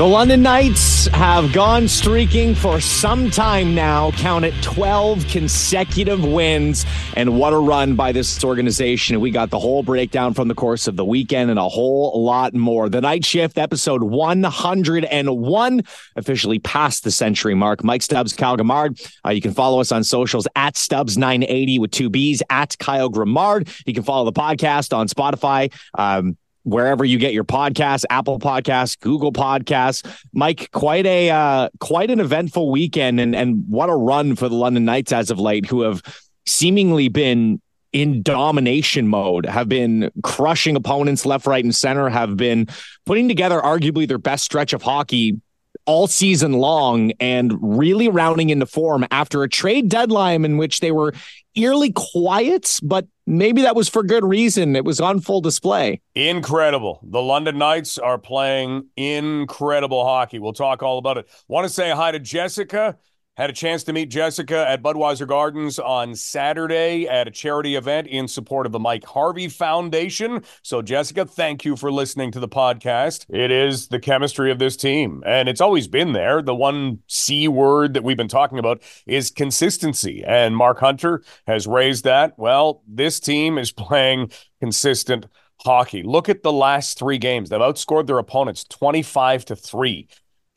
The London Knights have gone streaking for some time now. Count it 12 consecutive wins. And what a run by this organization. We got the whole breakdown from the course of the weekend and a whole lot more. The Knight Shift, episode 101, officially past the century mark. Mike Stubbs, Kyle Grimard. Uh, you can follow us on socials at Stubbs980 with two B's, at Kyle Grimard. You can follow the podcast on Spotify. Um, wherever you get your podcasts, Apple Podcasts, Google Podcasts. Mike, quite a uh, quite an eventful weekend, and and what a run for the London Knights as of late, who have seemingly been in domination mode, have been crushing opponents left, right, and center, have been putting together arguably their best stretch of hockey all season long and really rounding into form after a trade deadline in which they were eerily quiet, but maybe that was for good reason. It was on full display. Incredible. The London Knights are playing incredible hockey. We'll talk all about it. Want to say hi to Jessica. Had a chance to meet Jessica at Budweiser Gardens on Saturday at a charity event in support of the Mike Harvey Foundation. So, Jessica, thank you for listening to the podcast. It is the chemistry of this team, and it's always been there. The one C word that we've been talking about is consistency, and Mark Hunter has raised that. Well, this team is playing consistent hockey. Look at the last three games. They've outscored their opponents 25 to 3.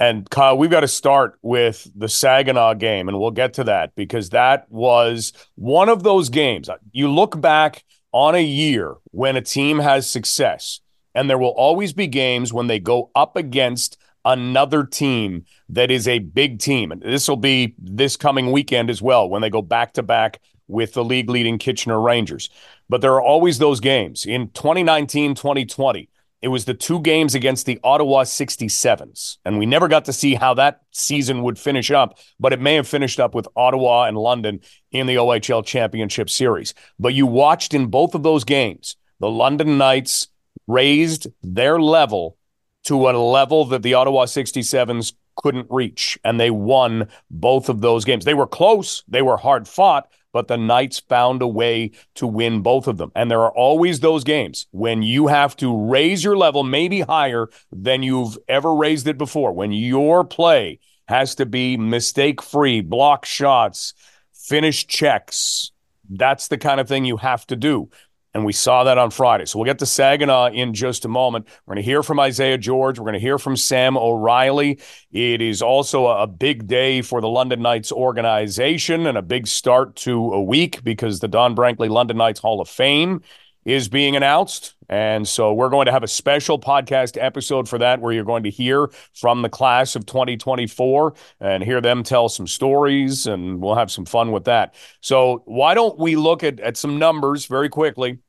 And Kyle, we've got to start with the Saginaw game, and we'll get to that because that was one of those games. Uh, you look back on a year when a team has success, and there will always be games when they go up against another team that is a big team. And this will be this coming weekend as well when they go back to back with the league leading Kitchener Rangers. But there are always those games. In 2019, 2020, it was the two games against the Ottawa 67s. And we never got to see how that season would finish up, but it may have finished up with Ottawa and London in the OHL Championship Series. But you watched in both of those games, the London Knights raised their level to a level that the Ottawa 67s couldn't reach. And they won both of those games. They were close, they were hard fought, but the Knights found a way to win both of them. And there are always those games when you have to raise your level maybe higher than you've ever raised it before, when your play has to be mistake free, block shots, finish checks. That's the kind of thing you have to do. And we saw that on Friday. So we'll get to Saginaw in just a moment. We're going to hear from Isaiah George. We're going to hear from Sam O'Reilly. It is also a big day for the London Knights organization and a big start to a week because the Don Brankley London Knights Hall of Fame is being announced. And so we're going to have a special podcast episode for that where you're going to hear from the class of 2024 and hear them tell some stories, and we'll have some fun with that. So why don't we look at, at some numbers very quickly?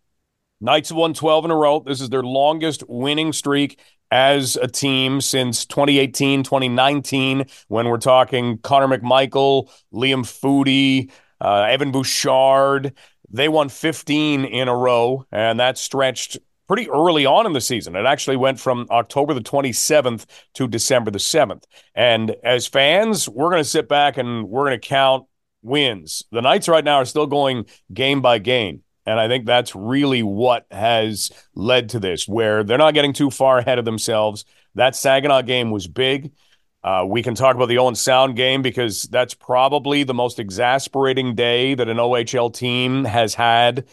Knights have won 12 in a row. This is their longest winning streak as a team since 2018, 2019, when we're talking Connor McMichael, Liam Foudy, uh, Evan Bouchard. They won 15 in a row, and that stretched pretty early on in the season. It actually went from October the 27th to December the 7th. And as fans, we're going to sit back and we're going to count wins. The Knights right now are still going game by game. And I think that's really what has led to this, where they're not getting too far ahead of themselves. That Saginaw game was big. Uh, we can talk about the Owen Sound game because that's probably the most exasperating day that an OHL team has had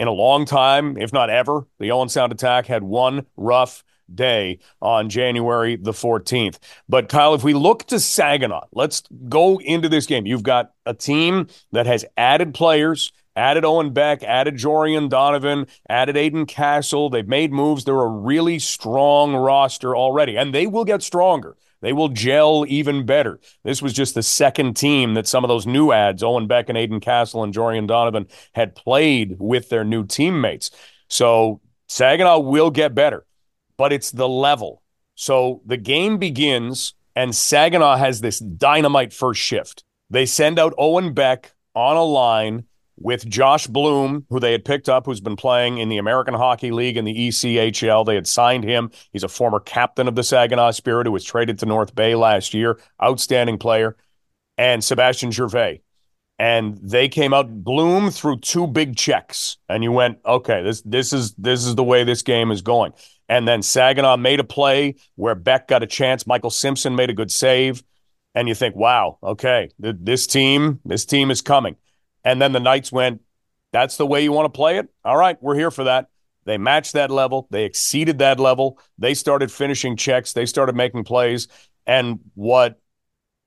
in a long time, if not ever. The Owen Sound attack had one rough day on January the 14th. But Kyle, if we look to Saginaw, let's go into this game. You've got a team that has added players. Added Owen Beck, added Jorian Donovan, added Aiden Castle. They've made moves. They're a really strong roster already, and they will get stronger. They will gel even better. This was just the second team that some of those new ads, Owen Beck and Aiden Castle and Jorian Donovan, had played with their new teammates. So Saginaw will get better, but it's the level. So the game begins, and Saginaw has this dynamite first shift. They send out Owen Beck on a line with Josh Bloom, who they had picked up, who's been playing in the American Hockey League and the ECHL. They had signed him. He's a former captain of the Saginaw Spirit who was traded to North Bay last year. Outstanding player. And Sebastian Gervais. and they came out Bloom threw two big checks, and you went, okay, this this is this is the way this game is going. And then Saginaw made a play where Beck got a chance. Michael Simpson made a good save, and you think, wow, okay, th- this team, this team is coming. And then the Knights went, that's the way you want to play it. All right, we're here for that. They matched that level. They exceeded that level. They started finishing checks. They started making plays. And what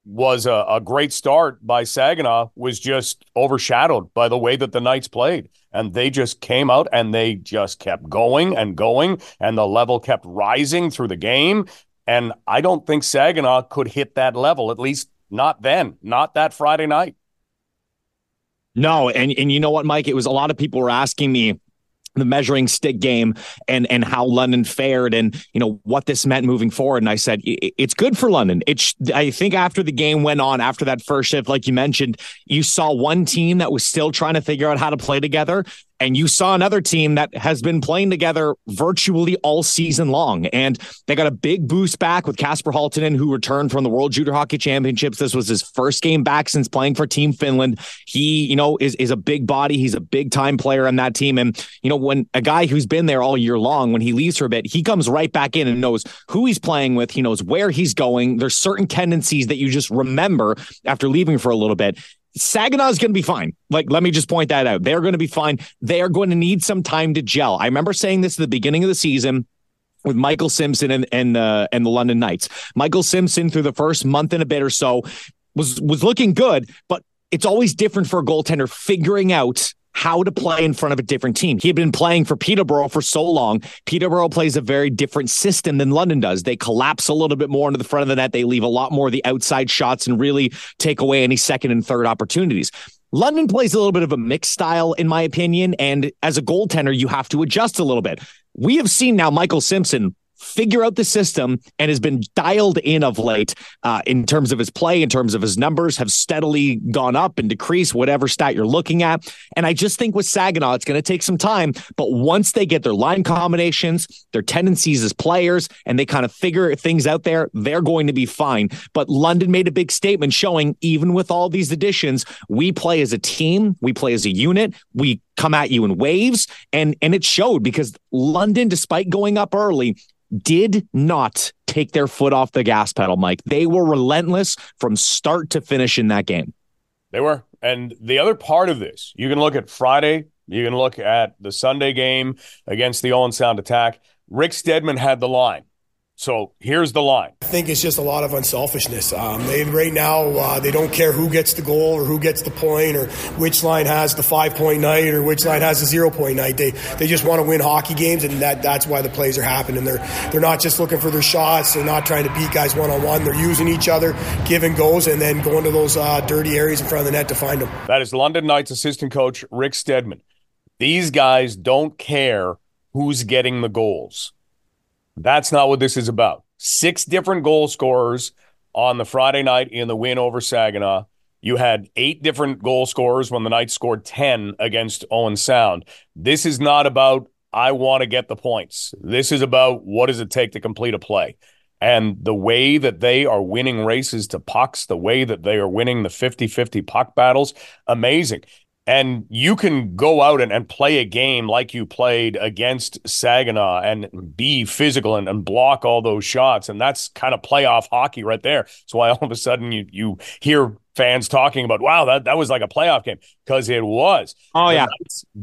was a, a, great start by Saginaw was just overshadowed by the way that the Knights played. And they just came out and they just kept going and going, and the level kept rising through the game. And I don't think Saginaw could hit that level, at least not then, not that Friday night. No, and and you know what, Mike? It was a lot of people were asking me the measuring stick game and and how London fared and you know what this meant moving forward. And I said it's good for London. It's I think after the game went on after that first shift like you mentioned you saw one team that was still trying to figure out how to play together and you saw another team that has been playing together virtually all season long. And they got a big boost back with Kasper Halttunen, who returned from the World Junior Hockey Championships. This was his first game back since playing for Team Finland. He, you know, is, is a big body. He's a big time player on that team. And, you know, when a guy who's been there all year long, when he leaves for a bit, he comes right back in and knows who he's playing with. He knows where he's going. There's certain tendencies that you just remember after leaving for a little bit. Saginaw is going to be fine. Like, let me just point that out. They're going to be fine. They are going to need some time to gel. I remember saying this at the beginning of the season with Michael Simpson and and uh, and the London Knights. Michael Simpson through the first month and a bit or so was was looking good, but it's always different for a goaltender figuring out how to play in front of a different team. He had been playing for Peterborough for so long. Peterborough plays a very different system than London does. They collapse a little bit more into the front of the net. They leave a lot more of the outside shots and really take away any second and third opportunities. London plays a little bit of a mixed style, in my opinion. And as a goaltender, you have to adjust a little bit. We have seen now Michael Simpson figure out the system and has been dialed in of late uh, in terms of his play, in terms of his numbers have steadily gone up and decreased, whatever stat you're looking at. And I just think with Saginaw, it's going to take some time. But once they get their line combinations, their tendencies as players, and they kind of figure things out there, they're going to be fine. But London made a big statement showing even with all these additions, we play as a team, we play as a unit, we come at you in waves and and it showed because London despite going up early did not take their foot off the gas pedal, Mike. They were relentless from start to finish in that game. They were. And the other part of this, you can look at Friday, you can look at the Sunday game against the Owen Sound attack. Rick Stedman had the line. So here's the line. I think it's just a lot of unselfishness. Um, they right now uh, they don't care who gets the goal or who gets the point or which line has the five point night or which line has the zero point night. They they just want to win hockey games, and that that's why the plays are happening. They're they're not just looking for their shots. They're not trying to beat guys one on one. They're using each other, giving goals, and then going to those uh, dirty areas in front of the net to find them. That is London Knights assistant coach Rick Stedman. These guys don't care who's getting the goals. That's not what this is about. Six different goal scorers on the Friday night in the win over Saginaw. You had eight different goal scorers when the Knights scored 10 against Owen Sound. This is not about, I want to get the points. This is about what does it take to complete a play. And the way that they are winning races to pucks, the way that they are winning the 50 50 puck battles, amazing and you can go out and, and play a game like you played against Saginaw and be physical and, and block all those shots. And that's kind of playoff hockey right there. That's why all of a sudden you you hear fans talking about, wow, that, that was like a playoff game because it was. Oh, the yeah.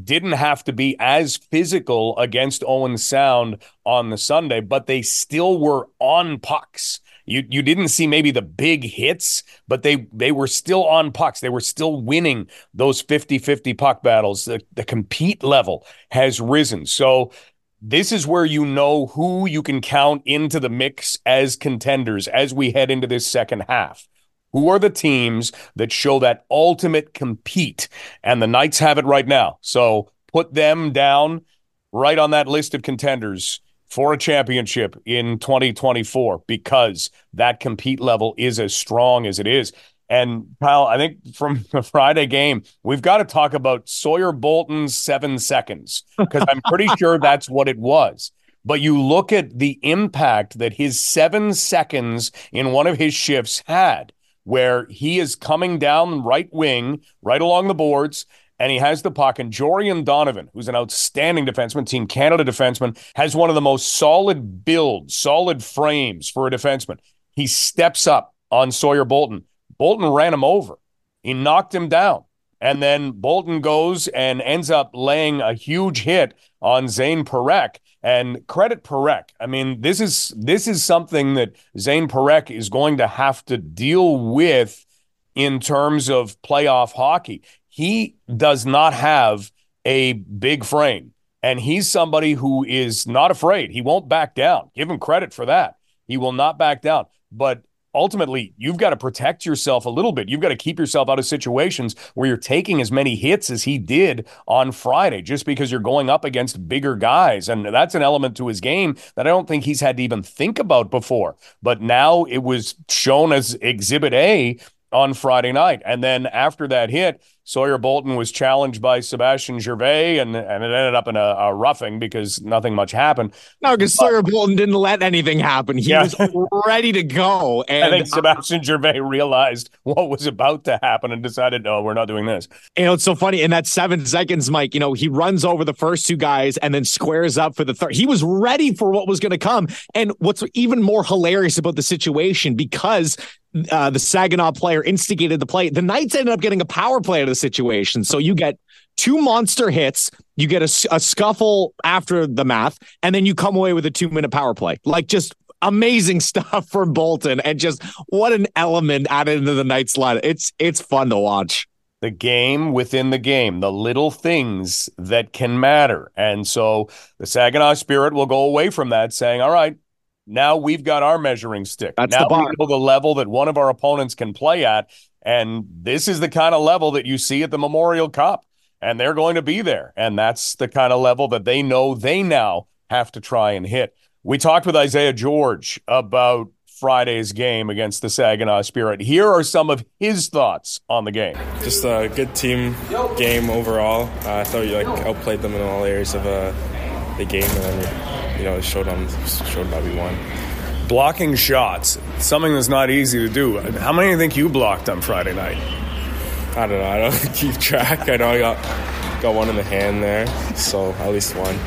didn't have to be as physical against Owen Sound on the Sunday, but they still were on pucks. You you didn't see maybe the big hits, but they they were still on pucks. They were still winning those 50-50 puck battles. The, the compete level has risen. So this is where you know who you can count into the mix as contenders as we head into this second half. Who are the teams that show that ultimate compete? And the Knights have it right now. So put them down right on that list of contenders for a championship in 2024 because that compete level is as strong as it is. And Kyle, I think from the Friday game, we've got to talk about Sawyer Bolton's seven seconds because I'm pretty sure that's what it was. But you look at the impact that his seven seconds in one of his shifts had. where he is coming down right wing, right along the boards, and he has the puck. And Jorian Donovan, who's an outstanding defenseman, Team Canada defenseman, has one of the most solid builds, solid frames for a defenseman. He steps up on Sawyer Bolton. Bolton ran him over. He knocked him down. And then Bolton goes and ends up laying a huge hit on Zane Parekh. And credit Parekh. I mean, this is this is something that Zane Parekh is going to have to deal with in terms of playoff hockey. He does not have a big frame. And he's somebody who is not afraid. He won't back down. Give him credit for that. He will not back down. But ultimately you've got to protect yourself a little bit. You've got to keep yourself out of situations where you're taking as many hits as he did on Friday just because you're going up against bigger guys. And that's an element to his game that I don't think he's had to even think about before. But now it was shown as exhibit A on Friday night. And then after that hit, Sawyer Bolton was challenged by Sebastian Gervais, and, and it ended up in a, a roughing because nothing much happened. No, because Sawyer Bolton didn't let anything happen. He yeah. was ready to go. And I think uh, Sebastien Gervais realized what was about to happen and decided, no, we're not doing this. You know, it's so funny. In that seven seconds, Mike, you know, he runs over the first two guys and then squares up for the third. He was ready for what was going to come. And what's even more hilarious about the situation, because uh, the Saginaw player instigated the play. The Knights ended up getting a power play out of the situation. So you get two monster hits, you get a, a scuffle after the math, and then you come away with a two minute power play. Like just amazing stuff from Bolton, and just what an element added into the Knights line. It's it's fun to watch. The game within the game, the little things that can matter. And so the Saginaw Spirit will go away from that saying, all right, now we've got our measuring stick. That's now the bar. we know the level that one of our opponents can play at. And this is the kind of level that you see at the Memorial Cup. And they're going to be there. And that's the kind of level that they know they now have to try and hit. We talked with Isaiah George about Friday's game against the Saginaw Spirit. Here are some of his thoughts on the game. Just a good team game overall. Uh, I thought you like outplayed them in all areas of uh, the game, and then you know, showed on showed that we won. Blocking shots, something that's not easy to do. How many do you think you blocked on Friday night? I don't know. I don't keep track. I know I got got one in the hand there, so at least one.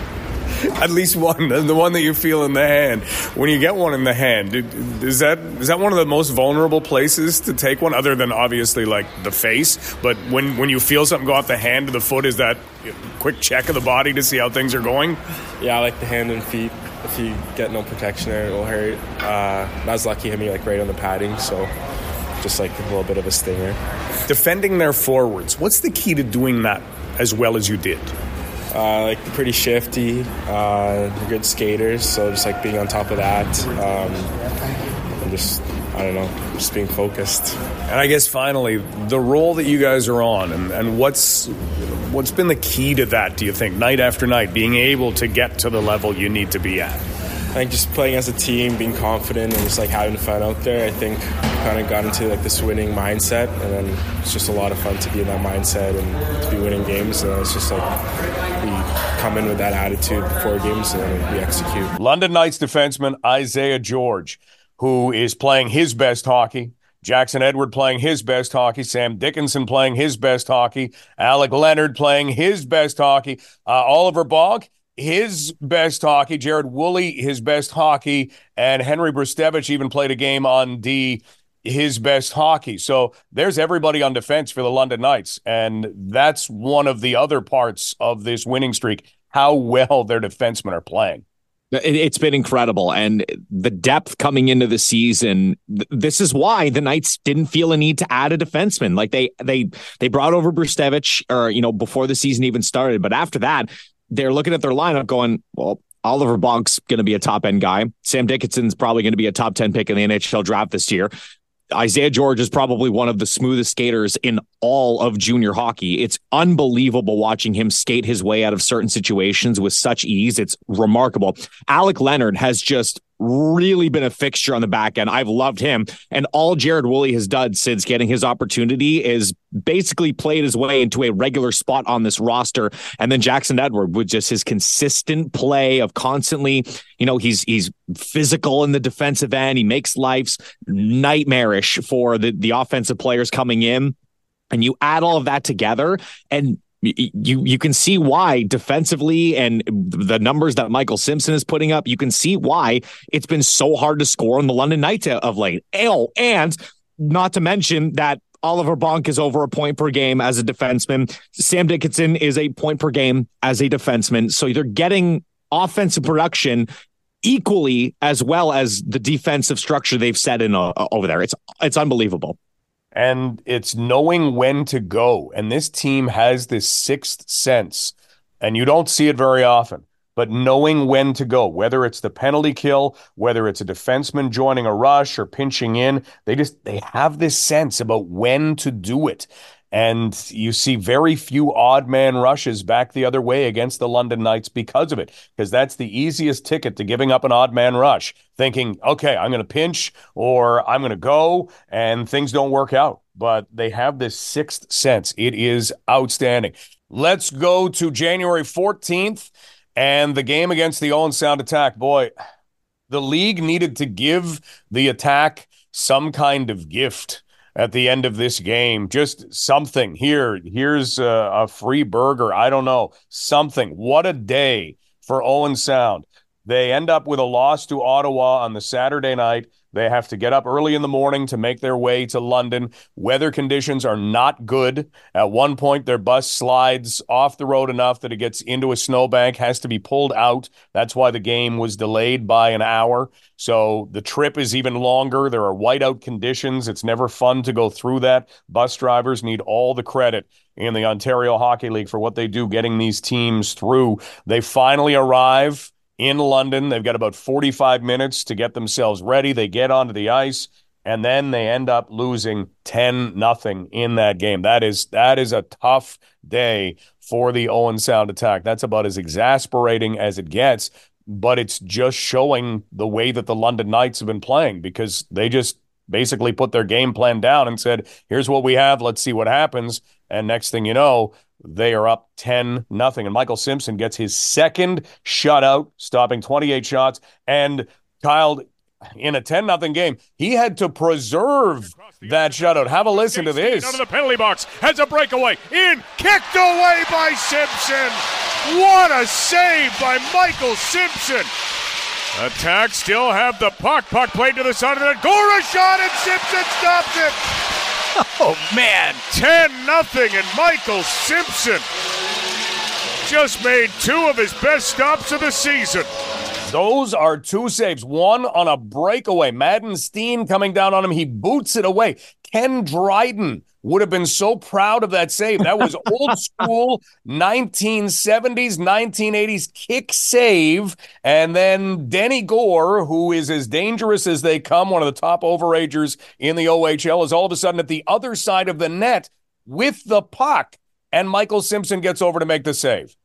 At least one, the one that you feel in the hand. When you get one in the hand, is that is that one of the most vulnerable places to take one, other than obviously like the face? But when when you feel something go off the hand to the foot, is that quick check of the body to see how things are going? Yeah, I like the hand and feet. If you get no protection there, it'll hurt. Uh, I was lucky hit me like right on the padding, so just like a little bit of a stinger. Defending their forwards, what's the key to doing that as well as you did? Uh, like pretty shifty, uh, good skaters. So just like being on top of that, um, and just I don't know, just being focused. And I guess finally, the role that you guys are on, and, and what's what's been the key to that? Do you think night after night, being able to get to the level you need to be at? I think just playing as a team, being confident, and just like having fun out there. I think kind of got into like this winning mindset, and then it's just a lot of fun to be in that mindset and to be winning games. And it's just like we come in with that attitude before games, and then we execute. London Knights defenseman Isaiah George, who is playing his best hockey. Jackson Edward playing his best hockey, Sam Dickinson playing his best hockey, Alec Leonard playing his best hockey, uh, Oliver Bonk his best hockey, Jared Woolley, his best hockey, and Henry Brzustewicz even played a game on D, his best hockey. So there's everybody on defense for the London Knights. And that's one of the other parts of this winning streak, how well their defensemen are playing. It's been incredible. And the depth coming into the season, this is why the Knights didn't feel a need to add a defenseman. Like they they they brought over Brzustewicz or, you know, before the season even started. But after that, they're looking at their lineup going, well, Oliver Bonk's going to be a top end guy. Sam Dickinson's probably going to be a top 10 pick in the NHL draft this year. Isaiah George is probably one of the smoothest skaters in all of junior hockey. It's unbelievable watching him skate his way out of certain situations with such ease. It's remarkable. Alec Leonard has just really been a fixture on the back end. I've loved him. And all Jared Woolley has done since getting his opportunity is basically played his way into a regular spot on this roster. And then Jackson Edward with just his consistent play of constantly, you know, he's he's physical in the defensive end. He makes lives nightmarish for the, the offensive players coming in. And you add all of that together, and you you can see why defensively and the numbers that Michael Simpson is putting up, you can see why it's been so hard to score in the London Knights of late. Oh, and not to mention that Oliver Bonk is over a point per game as a defenseman. Sam Dickinson is a point per game as a defenseman. So they're getting offensive production equally as well as the defensive structure they've set in uh, over there. It's it's unbelievable and it's knowing when to go. And this team has this sixth sense, and you don't see it very often. But knowing when to go, whether it's the penalty kill, whether it's a defenseman joining a rush or pinching in, they just they have this sense about when to do it. And you see very few odd man rushes back the other way against the London Knights because of it, because that's the easiest ticket to giving up an odd man rush, thinking, okay, I'm going to pinch or I'm going to go, and things don't work out. But they have this sixth sense. It is outstanding. Let's go to January 14th and the game against the Owen Sound attack. Boy, the league needed to give the attack some kind of gift at the end of this game. Just something here. Here's a, a free burger. I don't know. Something. What a day for Owen Sound. They end up with a loss to Ottawa on the Saturday night. They have to get up early in the morning to make their way to London. Weather conditions are not good. At one point, their bus slides off the road enough that it gets into a snowbank, has to be pulled out. That's why the game was delayed by an hour. So the trip is even longer. There are whiteout conditions. It's never fun to go through that. Bus drivers need all the credit in the Ontario Hockey League for what they do getting these teams through. They finally arrive in London. They've got about 45 minutes to get themselves ready. They get onto the ice and then they end up losing 10 nothing in that game. That is that is a tough day for the Owen Sound attack. That's about as exasperating as it gets, but it's just showing the way that the London Knights have been playing because they just basically put their game plan down and said, "Here's what we have, let's see what happens." And next thing you know, they are up 10 nothing. And Michael Simpson gets his second shutout, stopping 28 shots. And Kyle, in a 10 nothing game, he had to preserve that shutout. Have a listen to this. Out of the penalty box, has a breakaway, in, kicked away by Simpson. What a save by Michael Simpson. Attack still have the puck. Puck played to the side of the. Gora shot and Simpson stops it. Oh man, 10 nothing and Michael Simpson just made two of his best stops of the season. Those are two saves. One on a breakaway. Madden Steen coming down on him. He boots it away. Ken Dryden would have been so proud of that save. That was old school 1970s, 1980s kick save. And then Denny Gore, who is as dangerous as they come, one of the top overagers in the OHL, is all of a sudden at the other side of the net with the puck. And Michael Simpson gets over to make the save.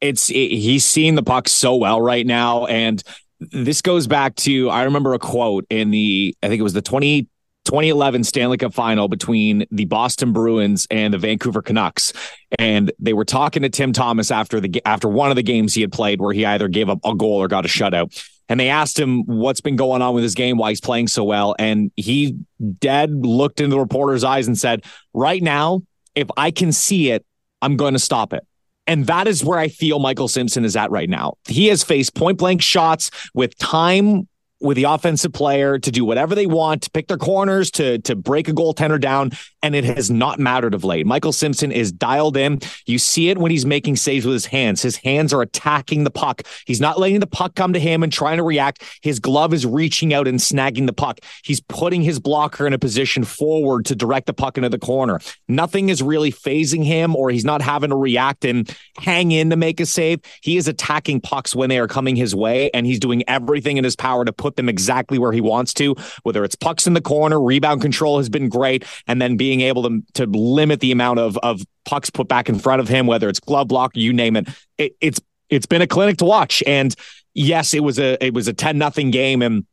It's it, he's seeing the puck so well right now. And this goes back to I remember a quote in the I think it was the 20 2011 Stanley Cup final between the Boston Bruins and the Vancouver Canucks. And they were talking to Tim Thomas after the after one of the games he had played where he either gave up a goal or got a shutout. And they asked him what's been going on with his game, why he's playing so well. And he dead looked into the reporter's eyes and said, Right now, if I can see it, I'm going to stop it. And that is where I feel Michael Simpson is at right now. He has faced point blank shots with time with the offensive player to do whatever they want, to pick their corners, to to break a goaltender down, and it has not mattered of late. Michael Simpson is dialed in. You see it when he's making saves with his hands. His hands are attacking the puck. He's not letting the puck come to him and trying to react. His glove is reaching out and snagging the puck. He's putting his blocker in a position forward to direct the puck into the corner. Nothing is really fazing him, or he's not having to react and hang in to make a save. He is attacking pucks when they are coming his way, and he's doing everything in his power to put them exactly where he wants to, whether it's pucks in the corner, rebound control has been great, and then being able to, to limit the amount of, of pucks put back in front of him, whether it's glove block, you name it. it it's it's been a clinic to watch. And yes, it was a it was a 10 nothing game and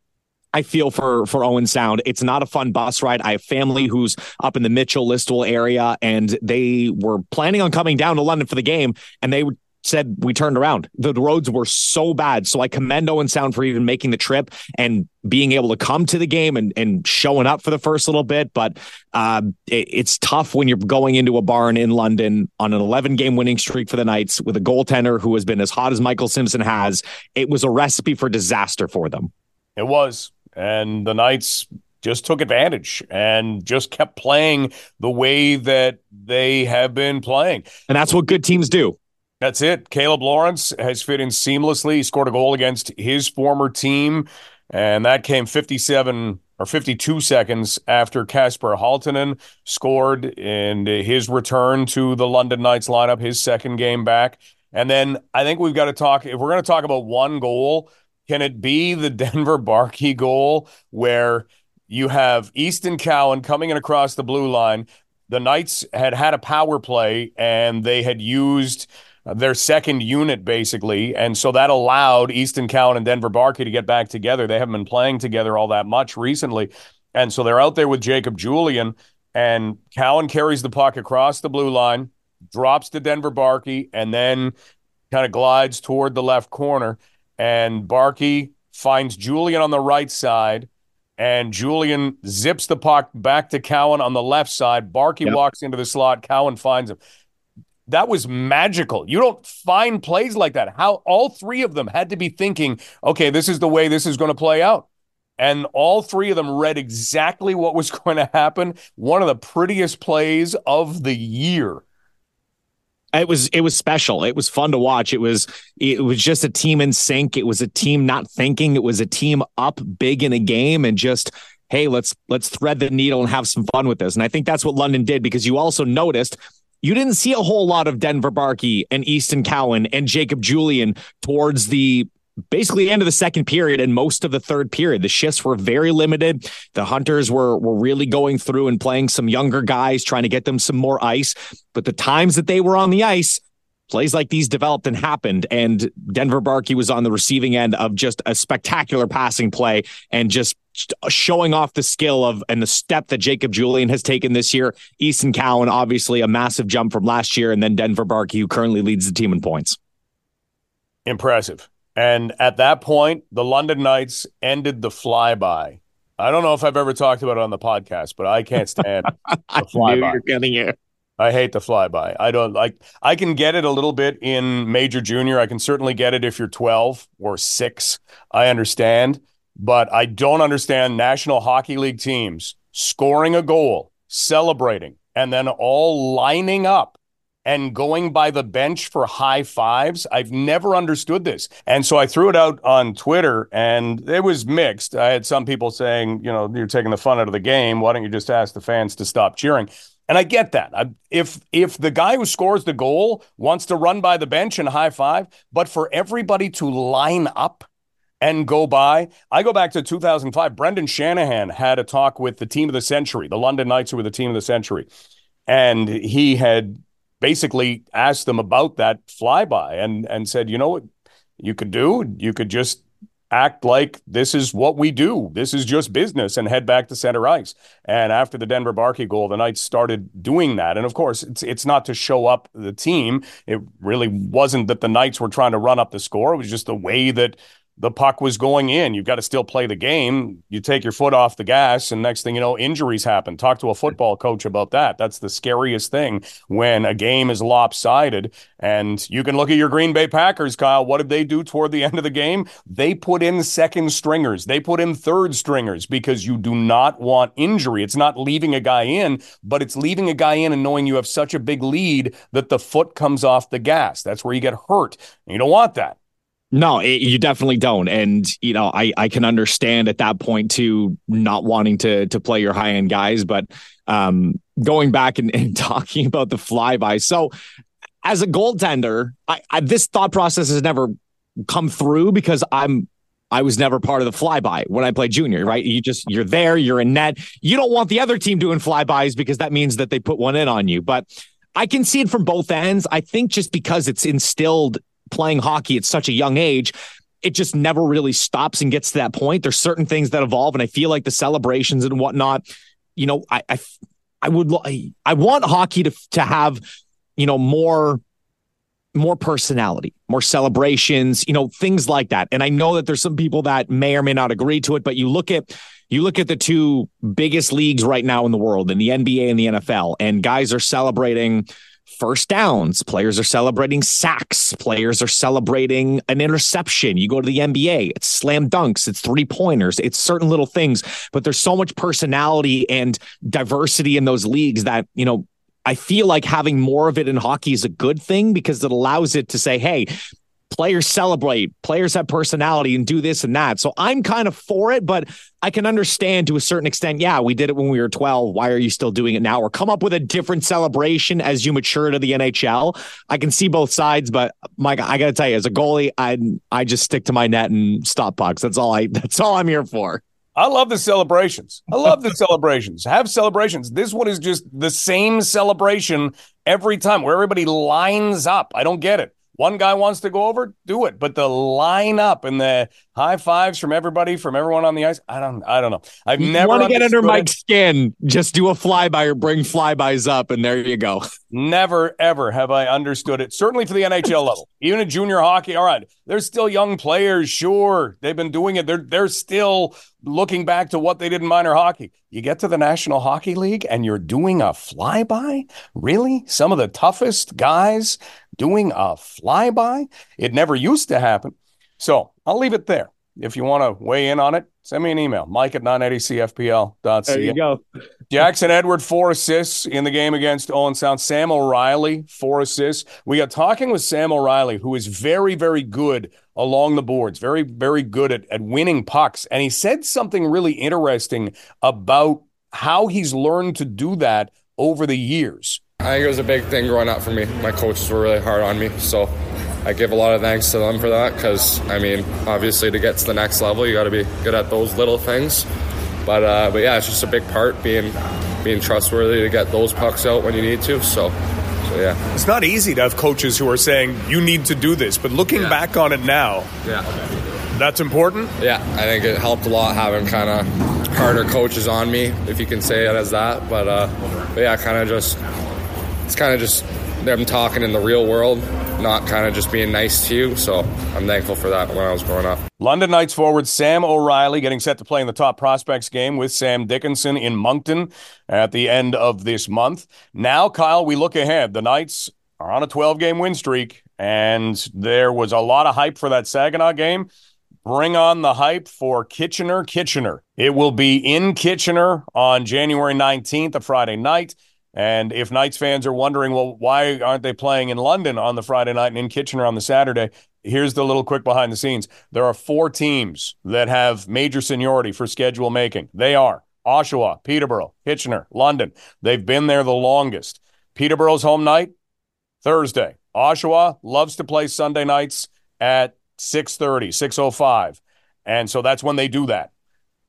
I feel for for Owen Sound. It's not a fun bus ride. I have family who's up in the Mitchell Listowel area, and they were planning on coming down to London for the game, and they said we turned around. The roads were so bad. So I commend Owen Sound for even making the trip and being able to come to the game and, and showing up for the first little bit. But uh, it, it's tough when you're going into a barn in London on an 11 game winning streak for the Knights with a goaltender who has been as hot as Michael Simpson has. It was a recipe for disaster for them. It was. And the Knights just took advantage and just kept playing the way that they have been playing. And that's what good teams do. That's it. Kaleb Lawrence has fit in seamlessly. He scored a goal against his former team, and that came 57 or 52 seconds after Kasper Halttunen scored in his return to the London Knights lineup, his second game back. And then I think we've got to talk, if we're going to talk about one goal, can it be the Denver Barkey goal where you have Easton Cowan coming in across the blue line? The Knights had had a power play and they had used Uh, their second unit basically, and so that allowed Easton Cowan and Denver Barkey to get back together. They haven't been playing together all that much recently, and so they're out there with Jacob Julian, and Cowan carries the puck across the blue line, drops to Denver Barkey, and then kind of glides toward the left corner and Barkey finds Julian on the right side, and Julian zips the puck back to Cowan on the left side. Barkey yep. walks into the slot. Cowan finds him. That was magical. You don't find plays like that. How all three of them had to be thinking, okay, this is the way this is going to play out. And all three of them read exactly what was going to happen. One of the prettiest plays of the year it was it was special. It was fun to watch. It was it was just a team in sync. It was a team not thinking. It was a team up big in a game and just hey, let's let's thread the needle and have some fun with this. And I think that's what London did because you also noticed you didn't see a whole lot of Denver Barkey and Easton Cowan and Jacob Julian towards the basically end of the second period and most of the third period. The shifts were very limited. The Hunters were were really going through and playing some younger guys, trying to get them some more ice. But the times that they were on the ice, plays like these developed and happened. And Denver Barkey was on the receiving end of just a spectacular passing play and just showing off the skill of and the step that Jacob Julian has taken this year. Easton Cowan, obviously a massive jump from last year, and then Denver Barkey, who currently leads the team in points. Impressive. And at that point, the London Knights ended the flyby. I don't know if I've ever talked about it on the podcast, but I can't stand the flyby. you're getting it. I hate the flyby. I don't like. I can get it a little bit in major junior. I can certainly get it if you're 12 or six. I understand, but I don't understand National Hockey League teams scoring a goal, celebrating, and then all lining up and going by the bench for high fives. I've never understood this. And so I threw it out on Twitter and it was mixed. I had some people saying, you know, you're taking the fun out of the game. Why don't you just ask the fans to stop cheering? And I get that. I, if if the guy who scores the goal wants to run by the bench and high five, but for everybody to line up and go by. I go back to 2005. Brendan Shanahan had a talk with the team of the century, the London Knights, who were the team of the century. And he had basically asked them about that flyby and and said, you know what you could do? You could just act like this is what we do. This is just business and head back to center ice. And after the Denver Barkey goal, the Knights started doing that. And of course, it's it's not to show up the team. It really wasn't that the Knights were trying to run up the score. It was just the way that the puck was going in. You've got to still play the game. You take your foot off the gas, and next thing you know, injuries happen. Talk to a football coach about that. That's the scariest thing when a game is lopsided. And you can look at your Green Bay Packers, Kyle. What did they do toward the end of the game? They put in second stringers, they put in third stringers because you do not want injury. It's not leaving a guy in, but it's leaving a guy in and knowing you have such a big lead that the foot comes off the gas. That's where you get hurt. And you don't want that. No, it, you definitely don't, and you know I I can understand at that point too not wanting to to play your high end guys, but um, going back and, and talking about the flyby. So as a goaltender, I, I this thought process has never come through because I'm I was never part of the flyby when I played junior, right? You just you're there, you're in net. You don't want the other team doing flybys because that means that they put one in on you. But I can see it from both ends. I think just because it's instilled playing hockey at such a young age, it just never really stops and gets to that point. There's certain things that evolve, and I feel like the celebrations and whatnot. You know, I I, I would I want hockey to to have you know more more personality, more celebrations, you know, things like that. And I know that there's some people that may or may not agree to it, but you look at you look at the two biggest leagues right now in the world, in the NBA and the NFL, and guys are celebrating first downs. Players are celebrating sacks. Players are celebrating an interception. You go to the NBA, it's slam dunks, it's three pointers, it's certain little things. But there's so much personality and diversity in those leagues that, you know, I feel like having more of it in hockey is a good thing because it allows it to say, hey, players celebrate, players have personality and do this and that. So I'm kind of for it, but I can understand to a certain extent. Yeah, we did it when we were 12. Why are you still doing it now? Or come up with a different celebration as you mature to the NHL. I can see both sides, but Mike, I got to tell you, as a goalie, I I just stick to my net and stop pucks. That's all I. That's all I'm here for. I love the celebrations. I love the celebrations. Have celebrations. This one is just the same celebration every time where everybody lines up. I don't get it. One guy wants to go over, do it. But the line up and the high fives from everybody, from everyone on the ice, I don't, I don't know. I've you never want to get under Mike's skin. Just do a flyby or bring flybys up, and there you go. Never ever have I understood it. Certainly for the NHL level, even in junior hockey. All right, there's still young players. Sure, they've been doing it. They're they're still looking back to what they did in minor hockey. You get to the National Hockey League and you're doing a flyby? Really? Some of the toughest guys doing a flyby? It never used to happen. So I'll leave it there. If you want to weigh in on it, send me an email, mike at 980cfpl.ca. There you go. Jackson Edward, four assists in the game against Owen Sound. Sam O'Reilly, four assists. We got talking with Sam O'Reilly, who is very, very good along the boards, very, very good at, at winning pucks. And he said something really interesting about how he's learned to do that over the years. I think it was a big thing growing up for me. My coaches were really hard on me, so I give a lot of thanks to them for that. Because I mean, obviously, to get to the next level, you got to be good at those little things. But uh, but yeah, it's just a big part being being trustworthy to get those pucks out when you need to. So. So, yeah. It's not easy to have coaches who are saying you need to do this, but looking yeah. back on it now, yeah, that's important. Yeah, I think it helped a lot having kind of harder coaches on me, if you can say it as that. But, uh, but yeah, kind of just it's kind of just them talking in the real world, not kind of just being nice to you. So I'm thankful for that when I was growing up. London Knights forward Sam O'Reilly getting set to play in the top prospects game with Sam Dickinson in Moncton at the end of this month. Now, Kyle, we look ahead. The Knights are on a 12 game win streak, and there was a lot of hype for that Saginaw game. Bring on the hype for Kitchener Kitchener. It will be in Kitchener on January 19th, a Friday night. And if Knights fans are wondering, well, why aren't they playing in London on the Friday night and in Kitchener on the Saturday? Here's the little quick behind the scenes. There are four teams that have major seniority for schedule making. They are Oshawa, Peterborough, Kitchener, London. They've been there the longest. Peterborough's home night, Thursday. Oshawa loves to play Sunday nights at 6:30, 6:05. And so that's when they do that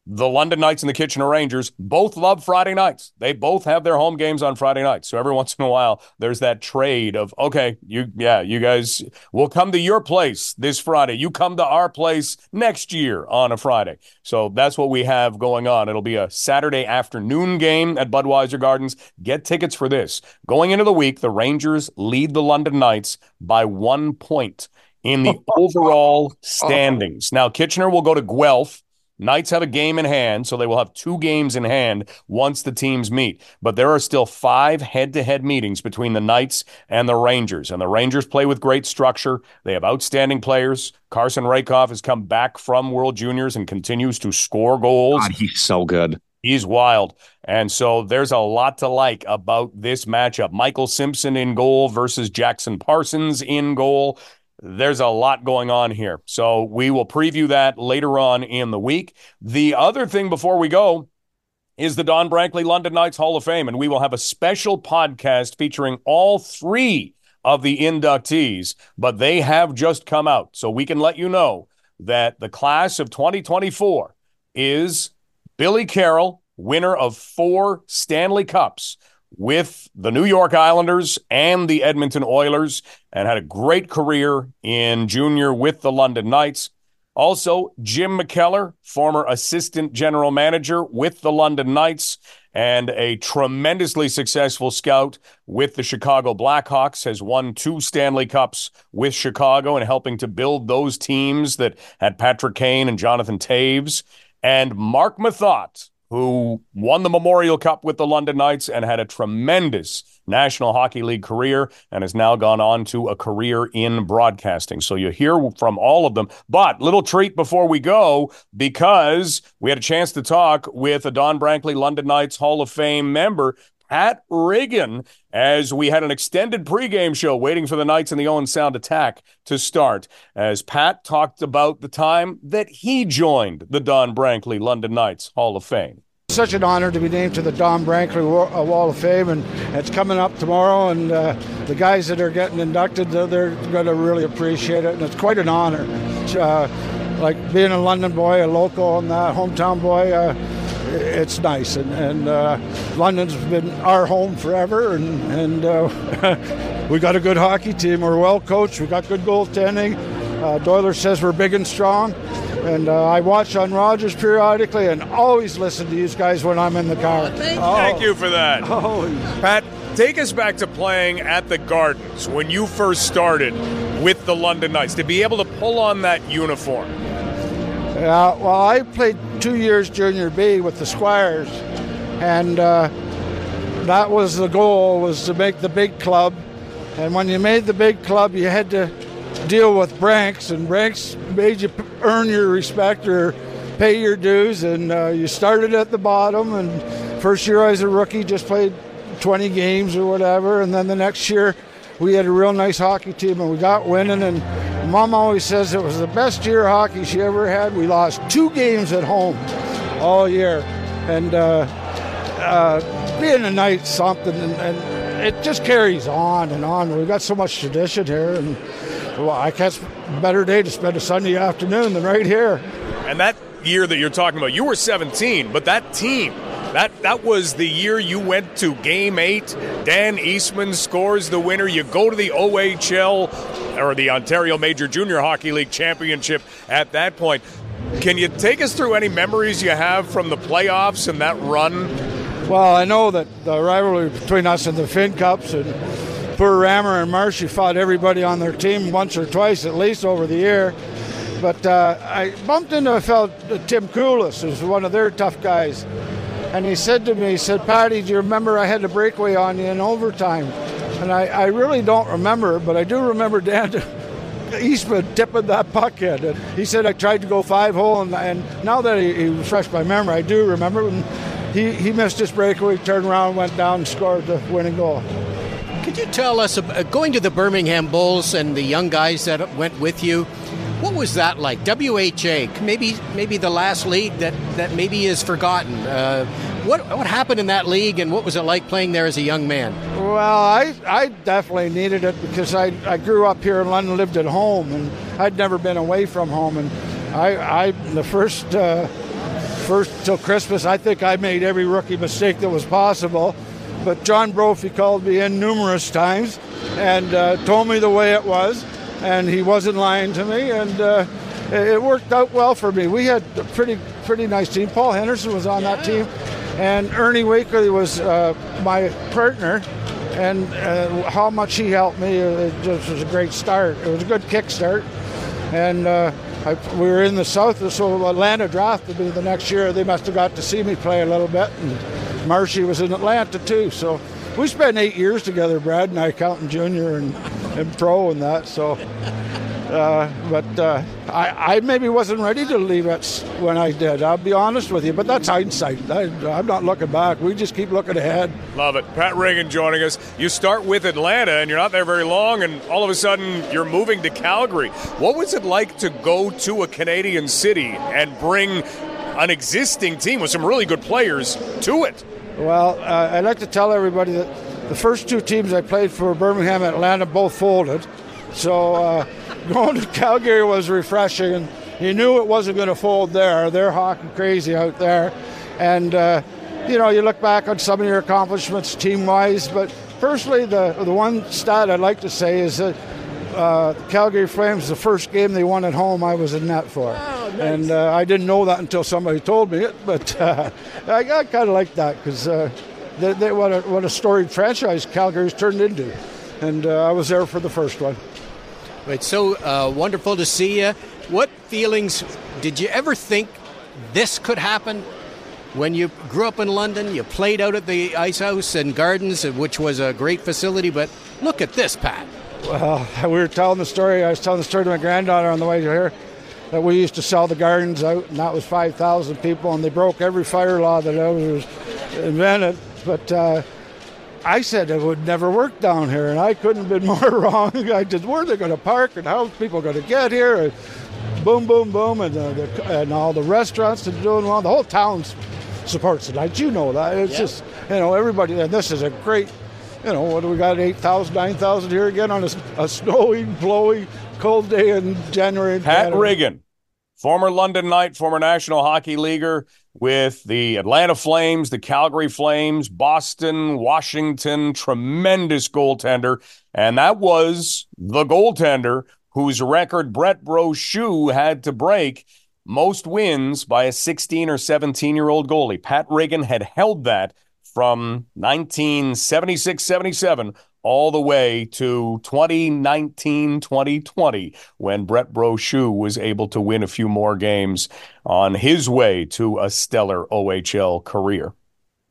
the London Knights and the Kitchener Rangers both love Friday nights. They both have their home games on Friday nights. So every once in a while, there's that trade of, okay, you, yeah, you guys will come to your place this Friday. You come to our place next year on a Friday. So that's what we have going on. It'll be a Saturday afternoon game at Budweiser Gardens. Get tickets for this. Going into the week, the Rangers lead the London Knights by one point in the overall oh. standings. Now, Kitchener will go to Guelph Knights have a game in hand, so they will have two games in hand once the teams meet. But there are still five head to head meetings between the Knights and the Rangers. And the Rangers play with great structure. They have outstanding players. Carson Rehkopf has come back from World Juniors and continues to score goals. God, he's so good. He's wild. And so there's a lot to like about this matchup. Michael Simpson in goal versus Jackson Parsons in goal there's a lot going on here. So we will preview that later on in the week. The other thing before we go is the Don Brankley London Knights Hall of Fame, and we will have a special podcast featuring all three of the inductees, but they have just come out. So we can let you know that the class of 2024 is Billy Carroll, winner of four Stanley Cups with the New York Islanders and the Edmonton Oilers and had a great career in junior with the London Knights. Also, Jim McKellar, former assistant general manager with the London Knights and a tremendously successful scout with the Chicago Blackhawks, has won two Stanley Cups with Chicago and helping to build those teams that had Patrick Kane and Jonathan Toews. And Marc Methot, who won the Memorial Cup with the London Knights and had a tremendous National Hockey League career and has now gone on to a career in broadcasting. So you hear from all of them. But little treat before we go because we had a chance to talk with a Don Brankley London Knights Hall of Fame member. Pat Riggin, as we had an extended pregame show waiting for the Knights and the Owen Sound attack to start. As Pat talked about the time that he joined the Don Brankley London Knights Hall of Fame such an honor to be named to the Don Brankley uh, Wall of Fame, and it's coming up tomorrow. And uh, the guys that are getting inducted, they're going to really appreciate it, and it's quite an honor. Uh, like being a London boy, a local, and a hometown boy, uh, it's nice. And, and uh, London's been our home forever, and, and uh, we got a good hockey team. We're well coached. We got good goaltending. Doiler says we're big and strong. And uh, I watch on Rogers periodically and always listen to these guys when I'm in the car. Oh, thank, oh. thank you for that. Oh. Pat, take us back to playing at the Gardens when you first started with the London Knights, to be able to pull on that uniform. Yeah, well, I played two years junior B with the Squires, and uh, that was the goal, was to make the big club. And when you made the big club, you had to deal with Branks, and Branks made you earn your respect or pay your dues. And uh, you started at the bottom, and first year I was a rookie, just played 20 games or whatever, and then the next year we had a real nice hockey team and we got winning. And Mom always says it was the best year hockey she ever had. We lost two games at home all year, and uh, uh, being a Knight something, and, and it just carries on and on. We've got so much tradition here, and well, I a better day to spend a Sunday afternoon than right here. And that year that you're talking about, you were 17, but that team, that that was the year you went to Game Eight. Dan Eastman scores the winner. You go to the OHL or the Ontario Major Junior Hockey League Championship at that point. Can you take us through any memories you have from the playoffs and that run? Well, I know that the rivalry between us and the Fincups and poor Rammer and Marshy fought everybody on their team once or twice at least over the year. But uh, I bumped into a fellow, Tim Coulis, who's one of their tough guys. And he said to me, he said, Patty, do you remember I had a breakaway on you in overtime? And I, I really don't remember, but I do remember Dan Eastman tipping that puck in. And he said I tried to go five hole, and, and now that he, he refreshed my memory, I do remember. And he, he missed his breakaway, turned around, went down, and scored the winning goal. Could you tell us, going to the Birmingham Bulls and the young guys that went with you, what was that like? WHA, maybe maybe the last league that, that maybe is forgotten. Uh, what what happened in that league, and what was it like playing there as a young man? Well, I, I definitely needed it because I, I grew up here in London, lived at home, and I'd never been away from home. And I, I the first uh, first till Christmas, I think I made every rookie mistake that was possible. But John Brophy called me in numerous times and uh, told me the way it was, and he wasn't lying to me, and uh, it worked out well for me. We had a pretty pretty nice team. Paul Henderson was on yeah. that team, and Ernie Wakely was uh, my partner, and uh, how much he helped me uh, it just was a great start. It was a good kickstart, and. Uh, I, we were in the south, so Atlanta drafted me the next year. They must have got to see me play a little bit, and Marshy was in Atlanta too. So we spent eight years together, Brad and I, counting junior and, and pro and that. So, uh, but uh, I, I, maybe wasn't ready to leave it when I did. I'll be honest with you, but that's hindsight. I, am not looking back. We just keep looking ahead. Love it. Pat Riggin joining us. You start with Atlanta, and you're not there very long, and all of a sudden you're moving to Calgary. What was it like to go to a Canadian city and bring an existing team with some really good players to it? Well, uh, I'd like to tell everybody that the first two teams I played for, Birmingham and Atlanta, both folded. So uh, going to Calgary was refreshing, and you knew it wasn't going to fold there. They're hockey crazy out there, and uh, you know you look back on some of your accomplishments team-wise, but personally, the the one stat I'd like to say is that uh, Calgary Flames, the first game they won at home, I was in net for. Oh, nice. And uh, I didn't know that until somebody told me it, but uh, I, I kind of like that because uh, they, they, what, a, what a storied franchise Calgary's turned into. And uh, I was there for the first one. It's so uh, wonderful to see you. What feelings did you ever think this could happen? When you grew up in London, you played out at the Ice House and Gardens, which was a great facility, but look at this, Pat. Well, we were telling the story. I was telling the story to my granddaughter on the way here that we used to sell the gardens out, and that was 5,000 people, and they broke every fire law that ever was invented. But uh, I said it would never work down here, and I couldn't have been more wrong. I said, where are they going to park, and how people going to get here? And boom, boom, boom, and, uh, the, and all the restaurants are doing well. The whole town supports it. You know that. It's just, you know, everybody, and this is a great you know, what do we got, 8,000, 9,000 here again on a, a snowy, blowy, cold day in January. Pat Canada. Former London Knight, former National Hockey Leaguer with the Atlanta Flames, the Calgary Flames, Boston, Washington, tremendous goaltender. And that was the goaltender whose record Brett Brochu had to break most wins by a 16 or 17 year old goalie. Pat Riggin had held that from 1976 77 all the way to 2019 2020 when Brett Brochu was able to win a few more games on his way to a stellar OHL career.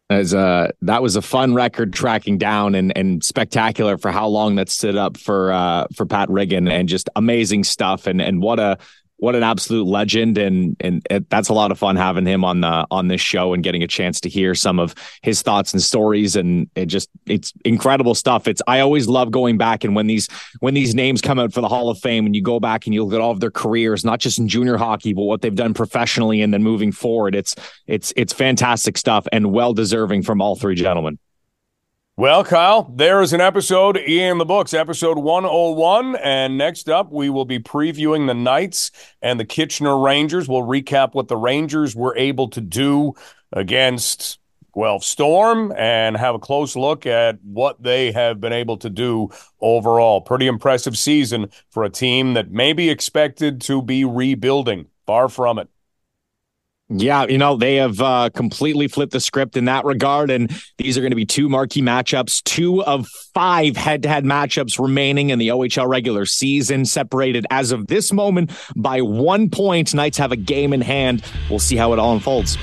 As uh, that was a fun record tracking down and and spectacular for how long that stood up for uh, for Pat Riggin and just amazing stuff and and what a what an absolute legend. And and it, that's a lot of fun having him on the on this show and getting a chance to hear some of his thoughts and stories. And it just it's incredible stuff. It's i always love going back and when these when these names come out for the hall of fame and you go back and you look at all of their careers not just in junior hockey but what they've done professionally and then moving forward it's it's it's fantastic stuff and well deserving from all three gentlemen well, Kyle, there is an episode in the books, episode 101. And next up, we will be previewing the Knights and the Kitchener Rangers. We'll recap what the Rangers were able to do against Guelph Storm and have a close look at what they have been able to do overall. Pretty impressive season for a team that may be expected to be rebuilding. Far from it. Yeah, you know, they have uh, completely flipped the script in that regard. And these are going to be two marquee matchups, two of five head to head matchups remaining in the OHL regular season, separated as of this moment by one point. Knights have a game in hand. We'll see how it all unfolds.